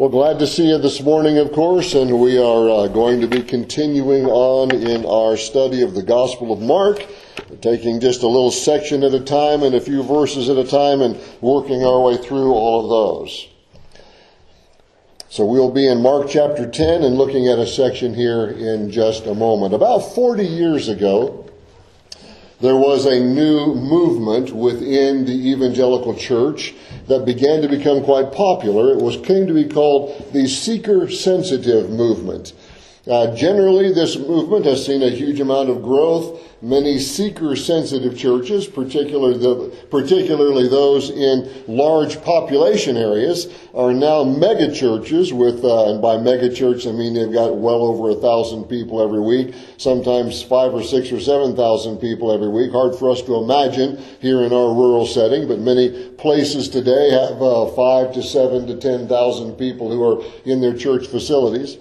Well, glad to see you this morning, of course, and we are uh, going to be continuing on in our study of the Gospel of Mark, taking just a little section at a time and a few verses at a time and working our way through all of those. So we'll be in Mark chapter 10 and looking at a section here in just a moment. About 40 years ago, there was a new movement within the evangelical church that began to become quite popular. It was came to be called the seeker sensitive movement. Uh, generally, this movement has seen a huge amount of growth. Many seeker sensitive churches, particularly, the, particularly those in large population areas, are now mega churches with, uh, and by mega church I mean they've got well over a thousand people every week, sometimes five or six or seven thousand people every week. Hard for us to imagine here in our rural setting, but many places today have uh, five to seven to ten thousand people who are in their church facilities.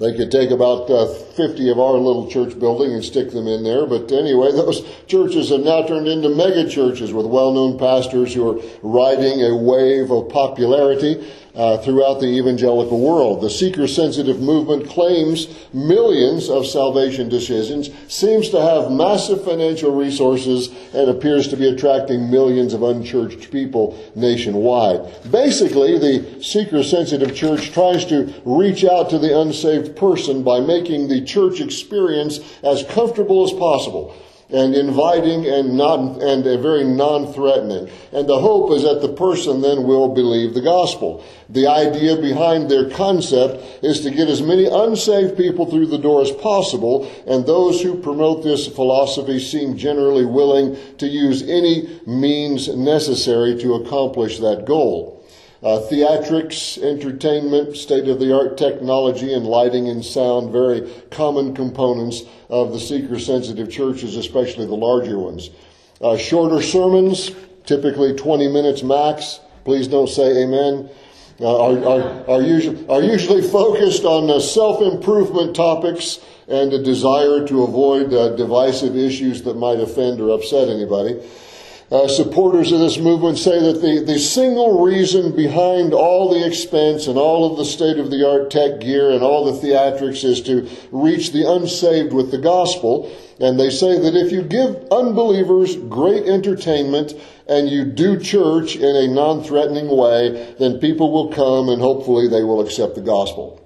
They could take about uh, 50 of our little church building and stick them in there. But anyway, those churches have now turned into mega churches with well-known pastors who are riding a wave of popularity uh, throughout the evangelical world. The seeker sensitive movement claims millions of salvation decisions, seems to have massive financial resources, and appears to be attracting millions of unchurched people nationwide. Basically, the seeker sensitive church tries to reach out to the unsaved person by making the church experience as comfortable as possible and inviting and not and a very non-threatening. And the hope is that the person then will believe the gospel. The idea behind their concept is to get as many unsaved people through the door as possible, and those who promote this philosophy seem generally willing to use any means necessary to accomplish that goal. Uh, theatrics, entertainment, state of the art technology, and lighting and sound, very common components of the seeker sensitive churches, especially the larger ones. Uh, shorter sermons, typically 20 minutes max. Please don't say amen. Uh, are, are, are, usually, are usually focused on uh, self improvement topics and a desire to avoid uh, divisive issues that might offend or upset anybody. Uh, supporters of this movement say that the, the single reason behind all the expense and all of the state of the art tech gear and all the theatrics is to reach the unsaved with the gospel. And they say that if you give unbelievers great entertainment and you do church in a non threatening way, then people will come and hopefully they will accept the gospel.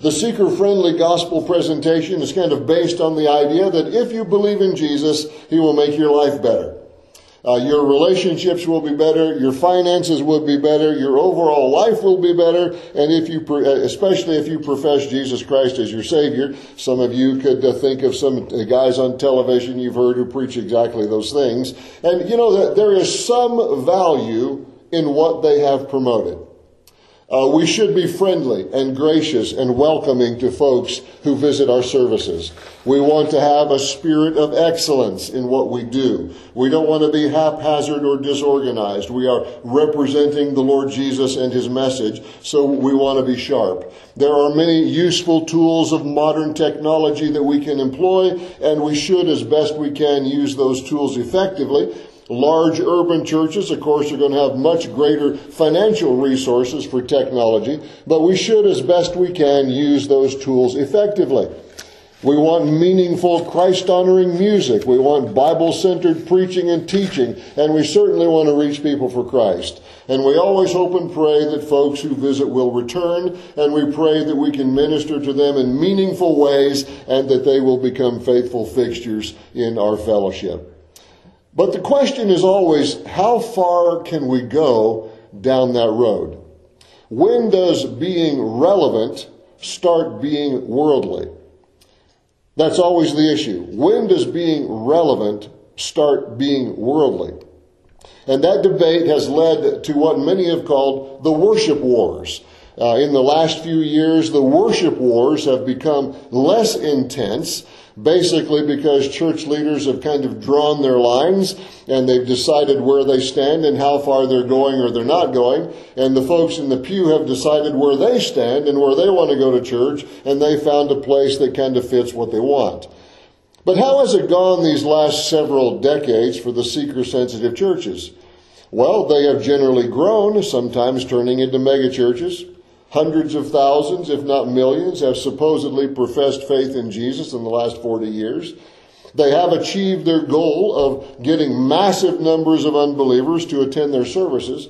The seeker friendly gospel presentation is kind of based on the idea that if you believe in Jesus, he will make your life better. Uh, your relationships will be better. Your finances will be better. Your overall life will be better. And if you, uh, especially if you profess Jesus Christ as your Savior, some of you could uh, think of some guys on television you've heard who preach exactly those things. And you know that there is some value in what they have promoted. Uh, we should be friendly and gracious and welcoming to folks who visit our services. We want to have a spirit of excellence in what we do. We don't want to be haphazard or disorganized. We are representing the Lord Jesus and His message, so we want to be sharp. There are many useful tools of modern technology that we can employ, and we should, as best we can, use those tools effectively. Large urban churches, of course, are going to have much greater financial resources for technology, but we should, as best we can, use those tools effectively. We want meaningful, Christ honoring music. We want Bible centered preaching and teaching. And we certainly want to reach people for Christ. And we always hope and pray that folks who visit will return. And we pray that we can minister to them in meaningful ways and that they will become faithful fixtures in our fellowship. But the question is always, how far can we go down that road? When does being relevant start being worldly? That's always the issue. When does being relevant start being worldly? And that debate has led to what many have called the worship wars. Uh, in the last few years, the worship wars have become less intense basically because church leaders have kind of drawn their lines and they've decided where they stand and how far they're going or they're not going. And the folks in the pew have decided where they stand and where they want to go to church and they found a place that kind of fits what they want. But how has it gone these last several decades for the seeker sensitive churches? Well, they have generally grown, sometimes turning into megachurches. Hundreds of thousands, if not millions, have supposedly professed faith in Jesus in the last 40 years. They have achieved their goal of getting massive numbers of unbelievers to attend their services.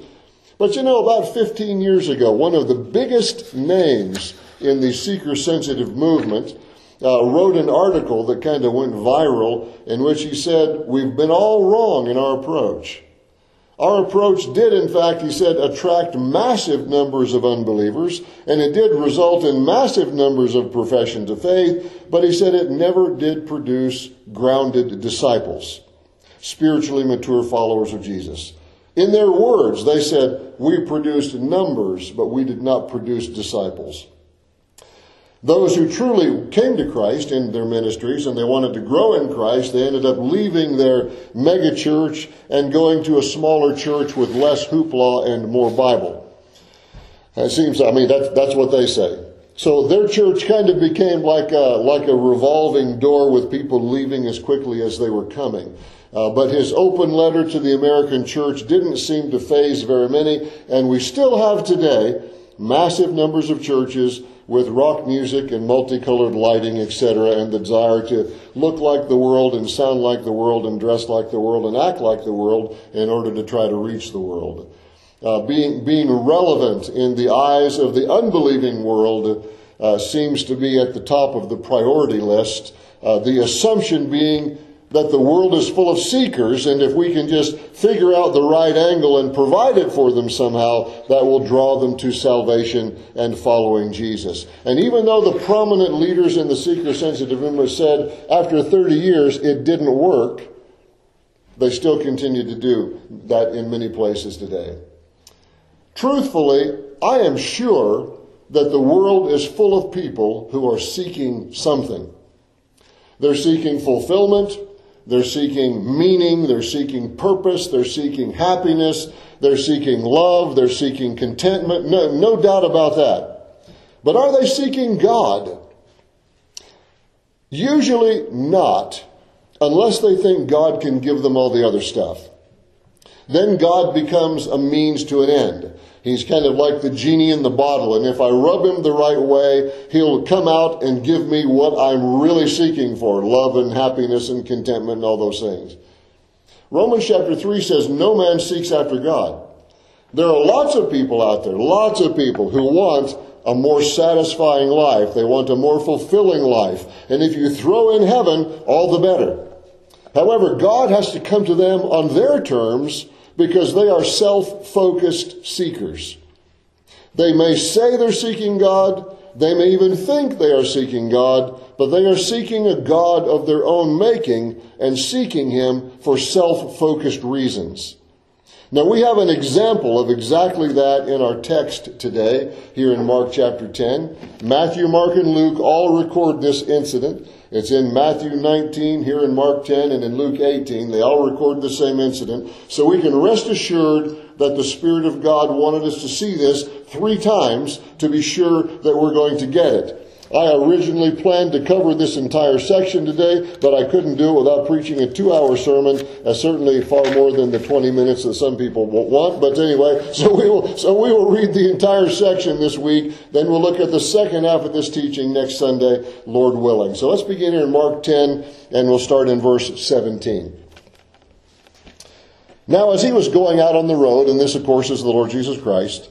But you know, about 15 years ago, one of the biggest names in the seeker sensitive movement uh, wrote an article that kind of went viral in which he said, We've been all wrong in our approach. Our approach did, in fact, he said, attract massive numbers of unbelievers, and it did result in massive numbers of professions of faith, but he said it never did produce grounded disciples, spiritually mature followers of Jesus. In their words, they said, We produced numbers, but we did not produce disciples. Those who truly came to Christ in their ministries and they wanted to grow in Christ, they ended up leaving their mega church and going to a smaller church with less hoopla and more Bible. It seems, I mean, that's, that's what they say. So their church kind of became like a, like a revolving door with people leaving as quickly as they were coming. Uh, but his open letter to the American church didn't seem to faze very many, and we still have today massive numbers of churches with rock music and multicolored lighting, etc., and the desire to look like the world and sound like the world and dress like the world and act like the world in order to try to reach the world. Uh, being, being relevant in the eyes of the unbelieving world uh, seems to be at the top of the priority list. Uh, the assumption being that the world is full of seekers, and if we can just figure out the right angle and provide it for them somehow, that will draw them to salvation and following Jesus. And even though the prominent leaders in the seeker sensitive movement said after 30 years it didn't work, they still continue to do that in many places today. Truthfully, I am sure that the world is full of people who are seeking something. They're seeking fulfillment. They're seeking meaning, they're seeking purpose, they're seeking happiness, they're seeking love, they're seeking contentment. No, no doubt about that. But are they seeking God? Usually not, unless they think God can give them all the other stuff. Then God becomes a means to an end. He's kind of like the genie in the bottle, and if I rub him the right way, he'll come out and give me what I'm really seeking for love and happiness and contentment and all those things. Romans chapter 3 says, No man seeks after God. There are lots of people out there, lots of people who want a more satisfying life. They want a more fulfilling life. And if you throw in heaven, all the better. However, God has to come to them on their terms because they are self focused seekers. They may say they're seeking God, they may even think they are seeking God, but they are seeking a God of their own making and seeking Him for self focused reasons. Now we have an example of exactly that in our text today, here in Mark chapter 10. Matthew, Mark, and Luke all record this incident. It's in Matthew 19, here in Mark 10, and in Luke 18. They all record the same incident. So we can rest assured that the Spirit of God wanted us to see this three times to be sure that we're going to get it. I originally planned to cover this entire section today, but I couldn't do it without preaching a two hour sermon, uh, certainly far more than the 20 minutes that some people want. But anyway, so we will, so we will read the entire section this week. Then we'll look at the second half of this teaching next Sunday, Lord willing. So let's begin here in Mark 10 and we'll start in verse 17. Now, as he was going out on the road, and this of course is the Lord Jesus Christ,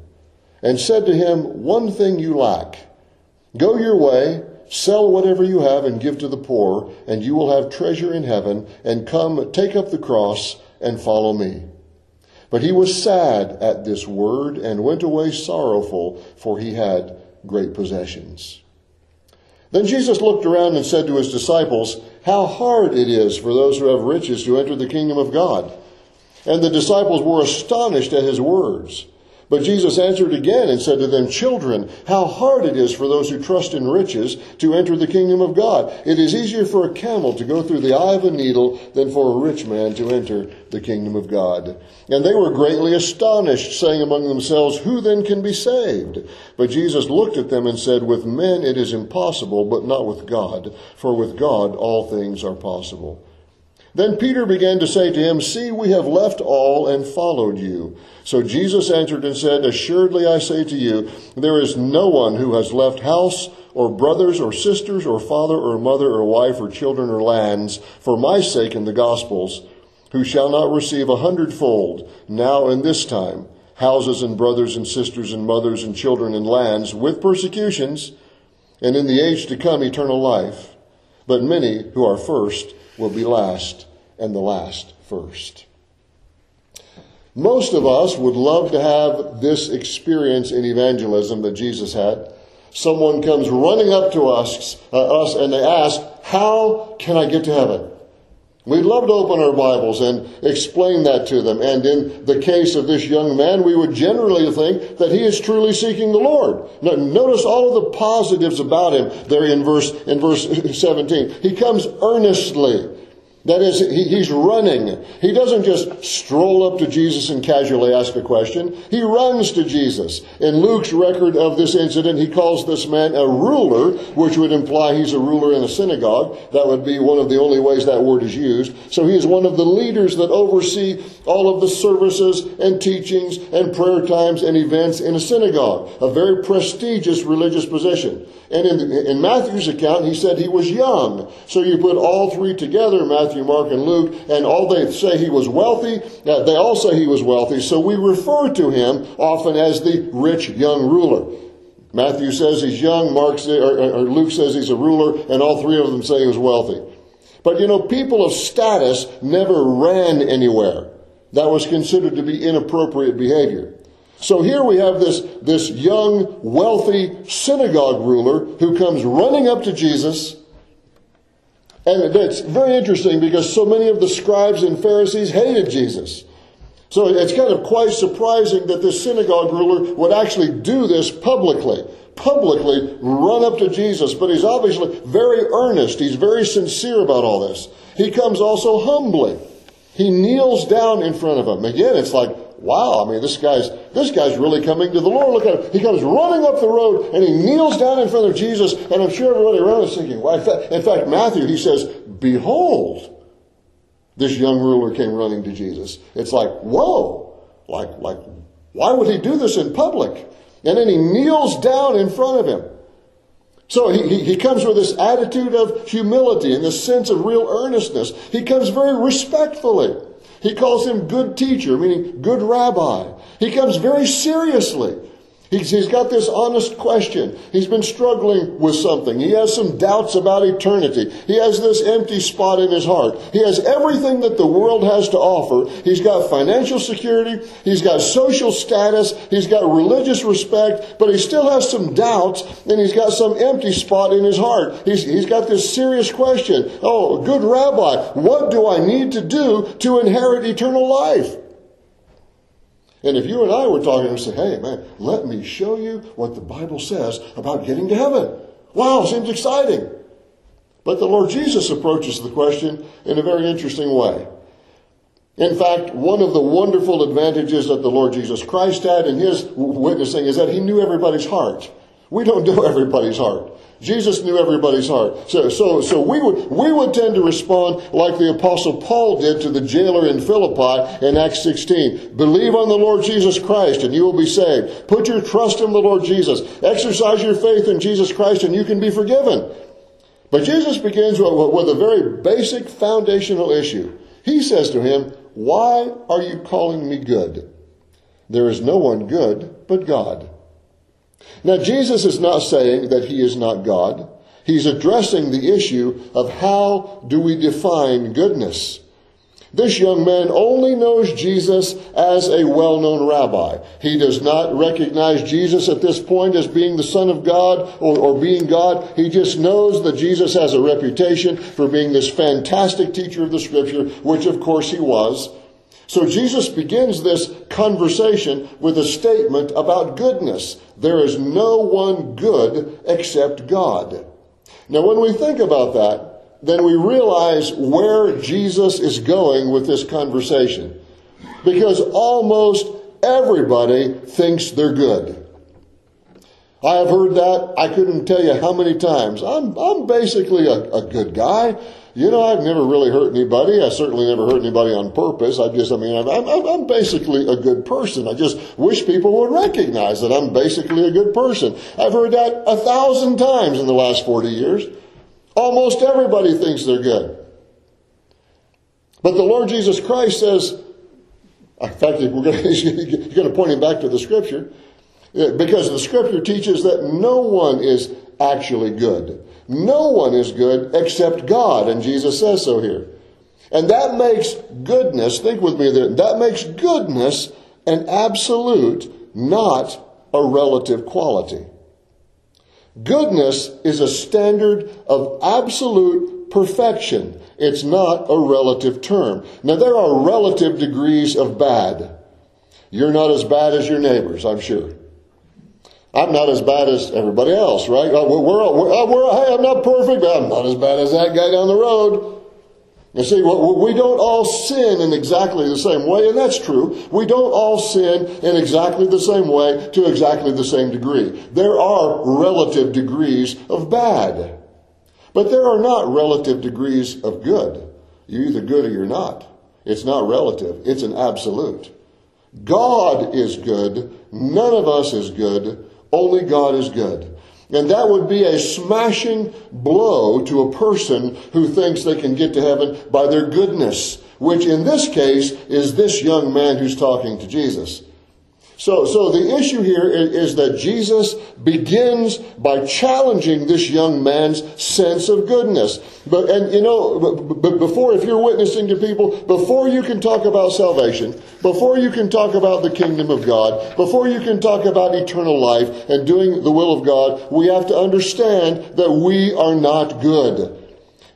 and said to him, One thing you lack. Go your way, sell whatever you have and give to the poor, and you will have treasure in heaven, and come, take up the cross, and follow me. But he was sad at this word, and went away sorrowful, for he had great possessions. Then Jesus looked around and said to his disciples, How hard it is for those who have riches to enter the kingdom of God. And the disciples were astonished at his words. But Jesus answered again and said to them, Children, how hard it is for those who trust in riches to enter the kingdom of God. It is easier for a camel to go through the eye of a needle than for a rich man to enter the kingdom of God. And they were greatly astonished, saying among themselves, Who then can be saved? But Jesus looked at them and said, With men it is impossible, but not with God, for with God all things are possible. Then Peter began to say to him, See, we have left all and followed you. So Jesus answered and said, Assuredly I say to you, there is no one who has left house or brothers or sisters or father or mother or wife or children or lands for my sake in the Gospels, who shall not receive a hundredfold now in this time houses and brothers and sisters and mothers and children and lands with persecutions, and in the age to come eternal life. But many who are first will be last, and the last first. Most of us would love to have this experience in evangelism that Jesus had. Someone comes running up to us, uh, us and they ask, How can I get to heaven? We'd love to open our Bibles and explain that to them. And in the case of this young man, we would generally think that he is truly seeking the Lord. Now, notice all of the positives about him there in verse, in verse 17. He comes earnestly. That is, he, he's running. He doesn't just stroll up to Jesus and casually ask a question. He runs to Jesus. In Luke's record of this incident, he calls this man a ruler, which would imply he's a ruler in a synagogue. That would be one of the only ways that word is used. So he is one of the leaders that oversee all of the services and teachings and prayer times and events in a synagogue. A very prestigious religious position. And in, in Matthew's account, he said he was young. So you put all three together, Matthew, Mark, and Luke, and all they say he was wealthy, uh, they all say he was wealthy. So we refer to him often as the rich young ruler. Matthew says he's young, Mark say, or, or Luke says he's a ruler, and all three of them say he was wealthy. But you know, people of status never ran anywhere. That was considered to be inappropriate behavior. So here we have this, this young, wealthy synagogue ruler who comes running up to Jesus. And it's very interesting because so many of the scribes and Pharisees hated Jesus. So it's kind of quite surprising that this synagogue ruler would actually do this publicly. Publicly run up to Jesus, but he's obviously very earnest. He's very sincere about all this. He comes also humbly. He kneels down in front of him. Again, it's like, wow, I mean, this guy's, this guy's really coming to the Lord. Look at him. He comes running up the road and he kneels down in front of Jesus. And I'm sure everybody around is thinking, well, in fact, Matthew, he says, behold, this young ruler came running to Jesus. It's like, whoa, like, like, why would he do this in public? And then he kneels down in front of him. So he, he, comes with this attitude of humility and this sense of real earnestness. He comes very respectfully. He calls him good teacher, meaning good rabbi. He comes very seriously. He's, he's got this honest question. He's been struggling with something. He has some doubts about eternity. He has this empty spot in his heart. He has everything that the world has to offer. He's got financial security. He's got social status. He's got religious respect, but he still has some doubts and he's got some empty spot in his heart. He's, he's got this serious question. Oh, good rabbi, what do I need to do to inherit eternal life? And if you and I were talking and say, hey, man, let me show you what the Bible says about getting to heaven. Wow, seems exciting. But the Lord Jesus approaches the question in a very interesting way. In fact, one of the wonderful advantages that the Lord Jesus Christ had in his witnessing is that he knew everybody's heart. We don't know everybody's heart. Jesus knew everybody's heart. So, so, so we would, we would tend to respond like the apostle Paul did to the jailer in Philippi in Acts 16. Believe on the Lord Jesus Christ and you will be saved. Put your trust in the Lord Jesus. Exercise your faith in Jesus Christ and you can be forgiven. But Jesus begins with, with a very basic foundational issue. He says to him, why are you calling me good? There is no one good but God. Now, Jesus is not saying that he is not God. He's addressing the issue of how do we define goodness. This young man only knows Jesus as a well-known rabbi. He does not recognize Jesus at this point as being the Son of God or, or, being God. He just knows that Jesus has a reputation for being this fantastic teacher of the Scripture, which of course he was. So Jesus begins this conversation with a statement about goodness. There is no one good except God. Now, when we think about that, then we realize where Jesus is going with this conversation. Because almost everybody thinks they're good. I have heard that. I couldn't tell you how many times. I'm, I'm basically a, a good guy. You know, I've never really hurt anybody. I certainly never hurt anybody on purpose. I just, I mean, I'm, I'm, I'm basically a good person. I just wish people would recognize that I'm basically a good person. I've heard that a thousand times in the last 40 years. Almost everybody thinks they're good. But the Lord Jesus Christ says, in fact, we're going to, you're going to point him back to the scripture, because the scripture teaches that no one is actually good. No one is good except God, and Jesus says so here. And that makes goodness, think with me there, that makes goodness an absolute, not a relative quality. Goodness is a standard of absolute perfection. It's not a relative term. Now, there are relative degrees of bad. You're not as bad as your neighbors, I'm sure. I'm not as bad as everybody else, right? Uh, we're, we're, we're, uh, we're, hey, I'm not perfect, but I'm not as bad as that guy down the road. You see, we don't all sin in exactly the same way, and that's true. We don't all sin in exactly the same way to exactly the same degree. There are relative degrees of bad. But there are not relative degrees of good. You're either good or you're not. It's not relative, it's an absolute. God is good. None of us is good. Only God is good. And that would be a smashing blow to a person who thinks they can get to heaven by their goodness, which in this case is this young man who's talking to Jesus. So, so the issue here is, is, that Jesus begins by challenging this young man's sense of goodness. But, and you know, but before, if you're witnessing to people, before you can talk about salvation, before you can talk about the kingdom of God, before you can talk about eternal life and doing the will of God, we have to understand that we are not good.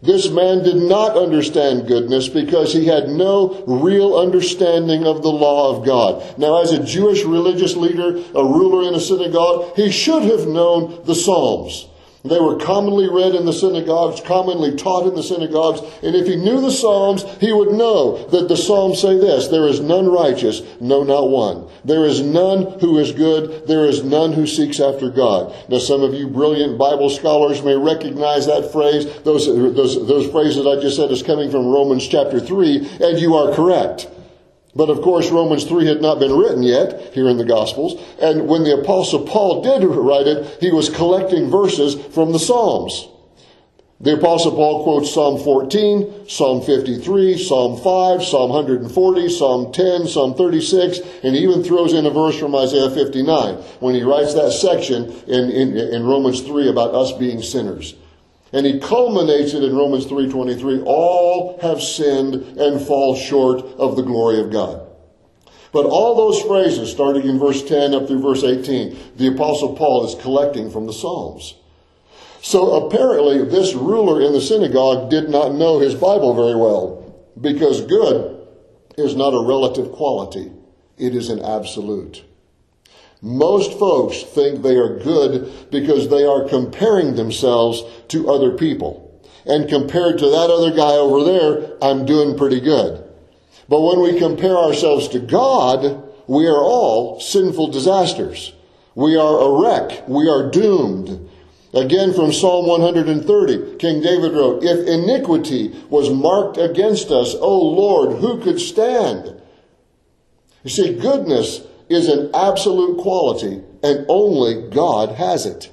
This man did not understand goodness because he had no real understanding of the law of God. Now, as a Jewish religious leader, a ruler in a synagogue, he should have known the Psalms. They were commonly read in the synagogues, commonly taught in the synagogues, and if he knew the Psalms, he would know that the Psalms say this, there is none righteous, no not one. There is none who is good, there is none who seeks after God. Now some of you brilliant Bible scholars may recognize that phrase, those, those, those phrases I just said is coming from Romans chapter 3, and you are correct. But of course, Romans 3 had not been written yet here in the Gospels. And when the Apostle Paul did write it, he was collecting verses from the Psalms. The Apostle Paul quotes Psalm 14, Psalm 53, Psalm 5, Psalm 140, Psalm 10, Psalm 36, and he even throws in a verse from Isaiah 59 when he writes that section in, in, in Romans 3 about us being sinners. And he culminates it in Romans 3:23, all have sinned and fall short of the glory of God. But all those phrases, starting in verse 10 up through verse 18, the apostle Paul is collecting from the Psalms. So apparently this ruler in the synagogue did not know his Bible very well, because good is not a relative quality. It is an absolute. Most folks think they are good because they are comparing themselves to other people. And compared to that other guy over there, I'm doing pretty good. But when we compare ourselves to God, we are all sinful disasters. We are a wreck. We are doomed. Again from Psalm 130, King David wrote, If iniquity was marked against us, O Lord, who could stand? You see, goodness is an absolute quality, and only God has it.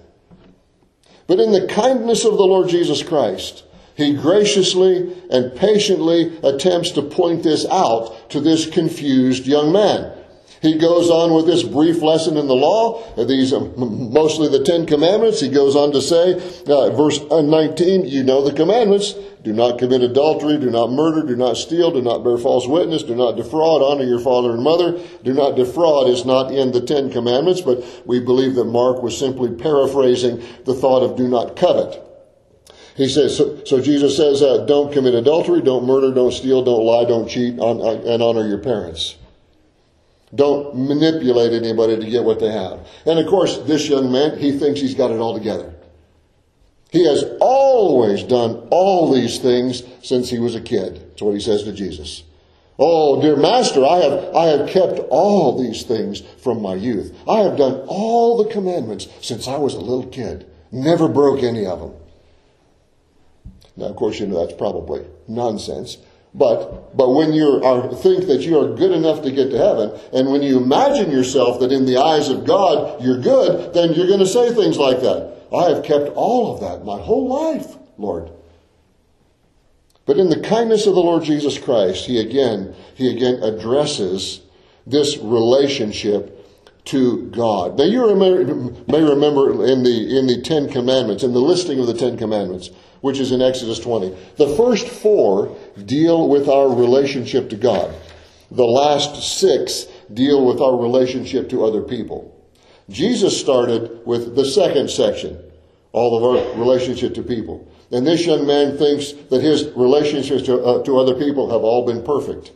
But in the kindness of the Lord Jesus Christ, he graciously and patiently attempts to point this out to this confused young man. He goes on with this brief lesson in the law, these mostly the Ten Commandments. He goes on to say, uh, verse 19, you know the commandments. Do not commit adultery, do not murder, do not steal, do not bear false witness, do not defraud, honor your father and mother. Do not defraud is not in the Ten Commandments, but we believe that Mark was simply paraphrasing the thought of do not covet. He says, so, so Jesus says, uh, don't commit adultery, don't murder, don't steal, don't lie, don't cheat, on, on, and honor your parents. Don't manipulate anybody to get what they have. And of course, this young man, he thinks he's got it all together. He has always done all these things since he was a kid. That's what he says to Jesus. Oh, dear master, I have, I have kept all these things from my youth. I have done all the commandments since I was a little kid. Never broke any of them. Now, of course, you know that's probably nonsense. But, but when you are, think that you are good enough to get to heaven, and when you imagine yourself that in the eyes of God you're good, then you're going to say things like that. I have kept all of that my whole life, Lord. But in the kindness of the Lord Jesus Christ, he again, he again addresses this relationship to God. Now you may remember in the, in the Ten Commandments, in the listing of the Ten Commandments, which is in Exodus 20, the first four deal with our relationship to God. The last six deal with our relationship to other people. Jesus started with the second section, all of our relationship to people. And this young man thinks that his relationships to, uh, to other people have all been perfect.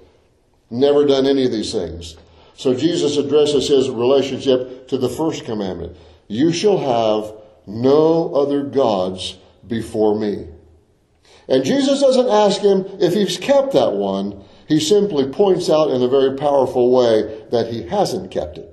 Never done any of these things. So Jesus addresses his relationship to the first commandment. You shall have no other gods before me. And Jesus doesn't ask him if he's kept that one. He simply points out in a very powerful way that he hasn't kept it.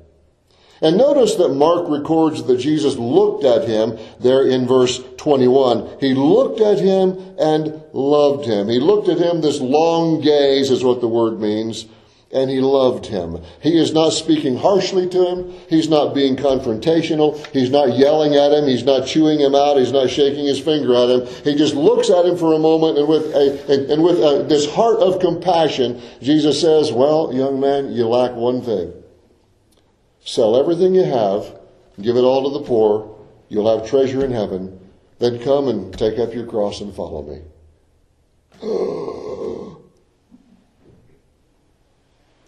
And notice that Mark records that Jesus looked at him there in verse 21. He looked at him and loved him. He looked at him, this long gaze is what the word means, and he loved him. He is not speaking harshly to him. He's not being confrontational. He's not yelling at him. He's not chewing him out. He's not shaking his finger at him. He just looks at him for a moment and with a, and, and with a, this heart of compassion, Jesus says, well, young man, you lack one thing. Sell everything you have, give it all to the poor, you'll have treasure in heaven. Then come and take up your cross and follow me. Oh.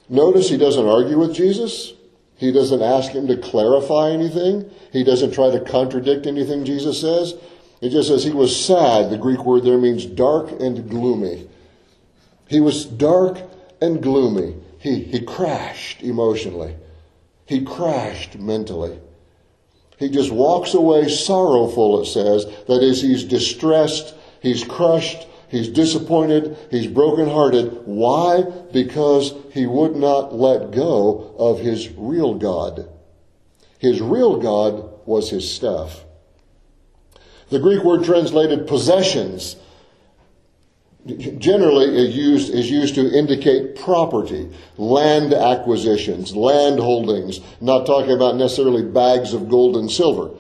Notice he doesn't argue with Jesus. He doesn't ask him to clarify anything. He doesn't try to contradict anything Jesus says. It just says he was sad. The Greek word there means dark and gloomy. He was dark and gloomy. He, he crashed emotionally. He crashed mentally. He just walks away sorrowful, it says. That is, he's distressed, he's crushed, he's disappointed, he's brokenhearted. Why? Because he would not let go of his real God. His real God was his stuff. The Greek word translated possessions generally is used, is used to indicate property, land acquisitions, land holdings, not talking about necessarily bags of gold and silver.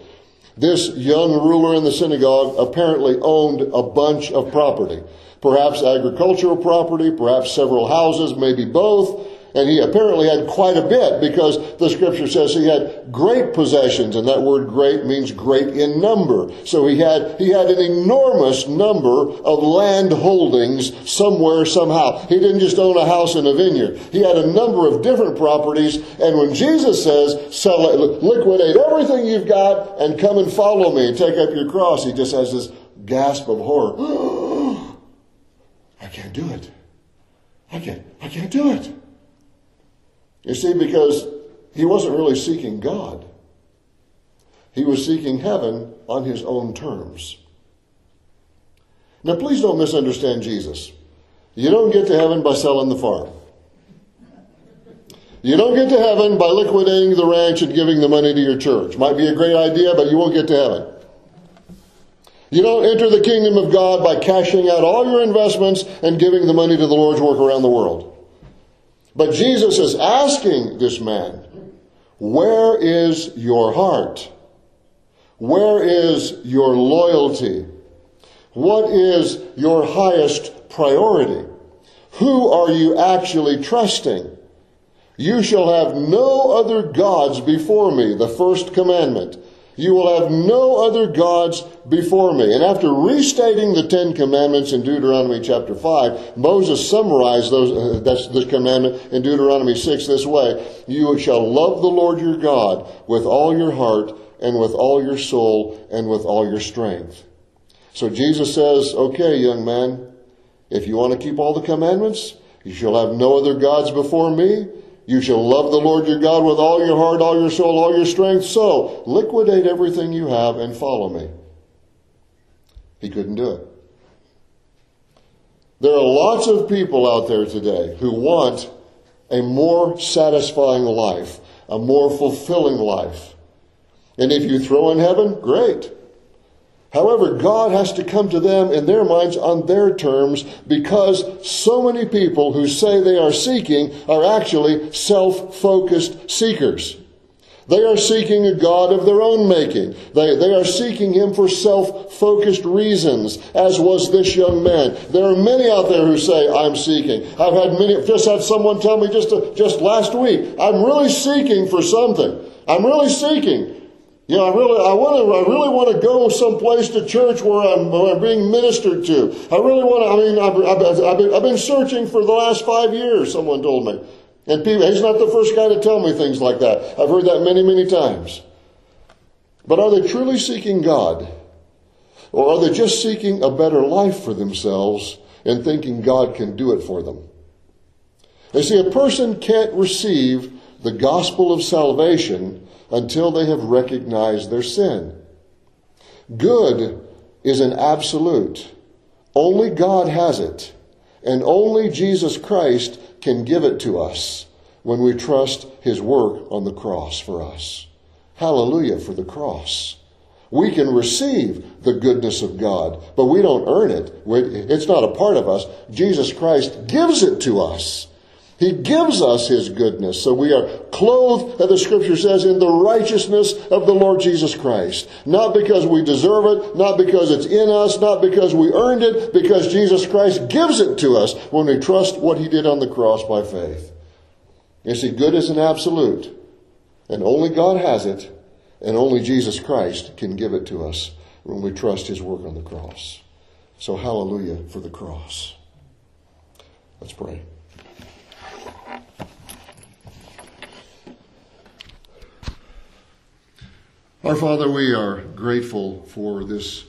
This young ruler in the synagogue apparently owned a bunch of property. Perhaps agricultural property, perhaps several houses, maybe both. And he apparently had quite a bit because the scripture says he had great possessions, and that word great means great in number. So he had, he had an enormous number of land holdings somewhere, somehow. He didn't just own a house and a vineyard. He had a number of different properties, and when Jesus says, sell it, liquidate everything you've got and come and follow me, and take up your cross, he just has this gasp of horror. I can't do it. I can't, I can't do it. You see, because he wasn't really seeking God. He was seeking heaven on his own terms. Now, please don't misunderstand Jesus. You don't get to heaven by selling the farm. You don't get to heaven by liquidating the ranch and giving the money to your church. Might be a great idea, but you won't get to heaven. You don't enter the kingdom of God by cashing out all your investments and giving the money to the Lord's work around the world. But Jesus is asking this man, Where is your heart? Where is your loyalty? What is your highest priority? Who are you actually trusting? You shall have no other gods before me, the first commandment. You will have no other gods before me. And after restating the Ten Commandments in Deuteronomy chapter 5, Moses summarized those, uh, that's the commandment in Deuteronomy 6 this way. You shall love the Lord your God with all your heart and with all your soul and with all your strength. So Jesus says, okay, young man, if you want to keep all the commandments, you shall have no other gods before me. You shall love the Lord your God with all your heart, all your soul, all your strength. So liquidate everything you have and follow me. He couldn't do it. There are lots of people out there today who want a more satisfying life, a more fulfilling life. And if you throw in heaven, great. However, God has to come to them in their minds on their terms because so many people who say they are seeking are actually self-focused seekers. They are seeking a God of their own making. They, they are seeking Him for self-focused reasons, as was this young man. There are many out there who say, I'm seeking. I've had many, just had someone tell me just, just last week, I'm really seeking for something. I'm really seeking. You know, I really, I want to, I really want to go someplace to church where I'm, where I'm being ministered to. I really want to, I mean, I've, I've, been, I've been searching for the last five years, someone told me. And people, he's not the first guy to tell me things like that. I've heard that many, many times. But are they truly seeking God? Or are they just seeking a better life for themselves and thinking God can do it for them? You see, a person can't receive the gospel of salvation until they have recognized their sin. Good is an absolute. Only God has it, and only Jesus Christ can give it to us when we trust His work on the cross for us. Hallelujah for the cross. We can receive the goodness of God, but we don't earn it. It's not a part of us. Jesus Christ gives it to us. He gives us His goodness. So we are clothed, as the scripture says, in the righteousness of the Lord Jesus Christ. Not because we deserve it, not because it's in us, not because we earned it, because Jesus Christ gives it to us when we trust what He did on the cross by faith. You see, good is an absolute. And only God has it, and only Jesus Christ can give it to us when we trust His work on the cross. So hallelujah for the cross. Let's pray. Our Father, we are grateful for this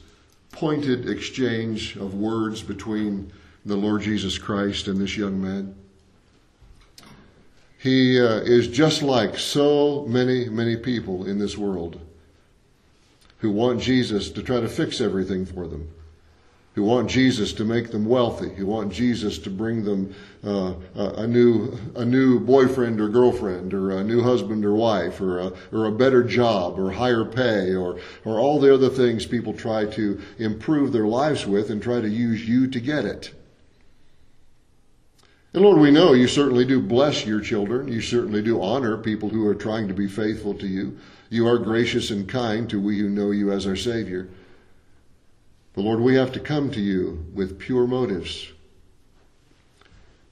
pointed exchange of words between the Lord Jesus Christ and this young man. He uh, is just like so many, many people in this world who want Jesus to try to fix everything for them who want Jesus to make them wealthy, who want Jesus to bring them uh, a new a new boyfriend or girlfriend, or a new husband or wife, or a, or a better job, or higher pay, or or all the other things people try to improve their lives with and try to use you to get it. And Lord, we know you certainly do bless your children. You certainly do honor people who are trying to be faithful to you. You are gracious and kind to we who know you as our Savior. But Lord, we have to come to you with pure motives,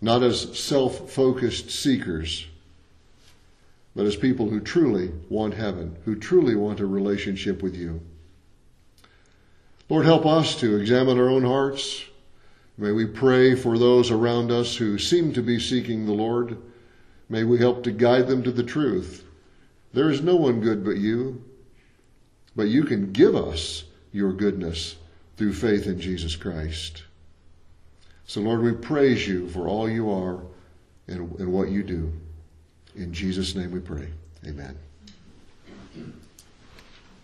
not as self focused seekers, but as people who truly want heaven, who truly want a relationship with you. Lord, help us to examine our own hearts. May we pray for those around us who seem to be seeking the Lord. May we help to guide them to the truth. There is no one good but you, but you can give us your goodness through faith in Jesus Christ. So, Lord, we praise you for all you are and, and what you do. In Jesus' name we pray. Amen.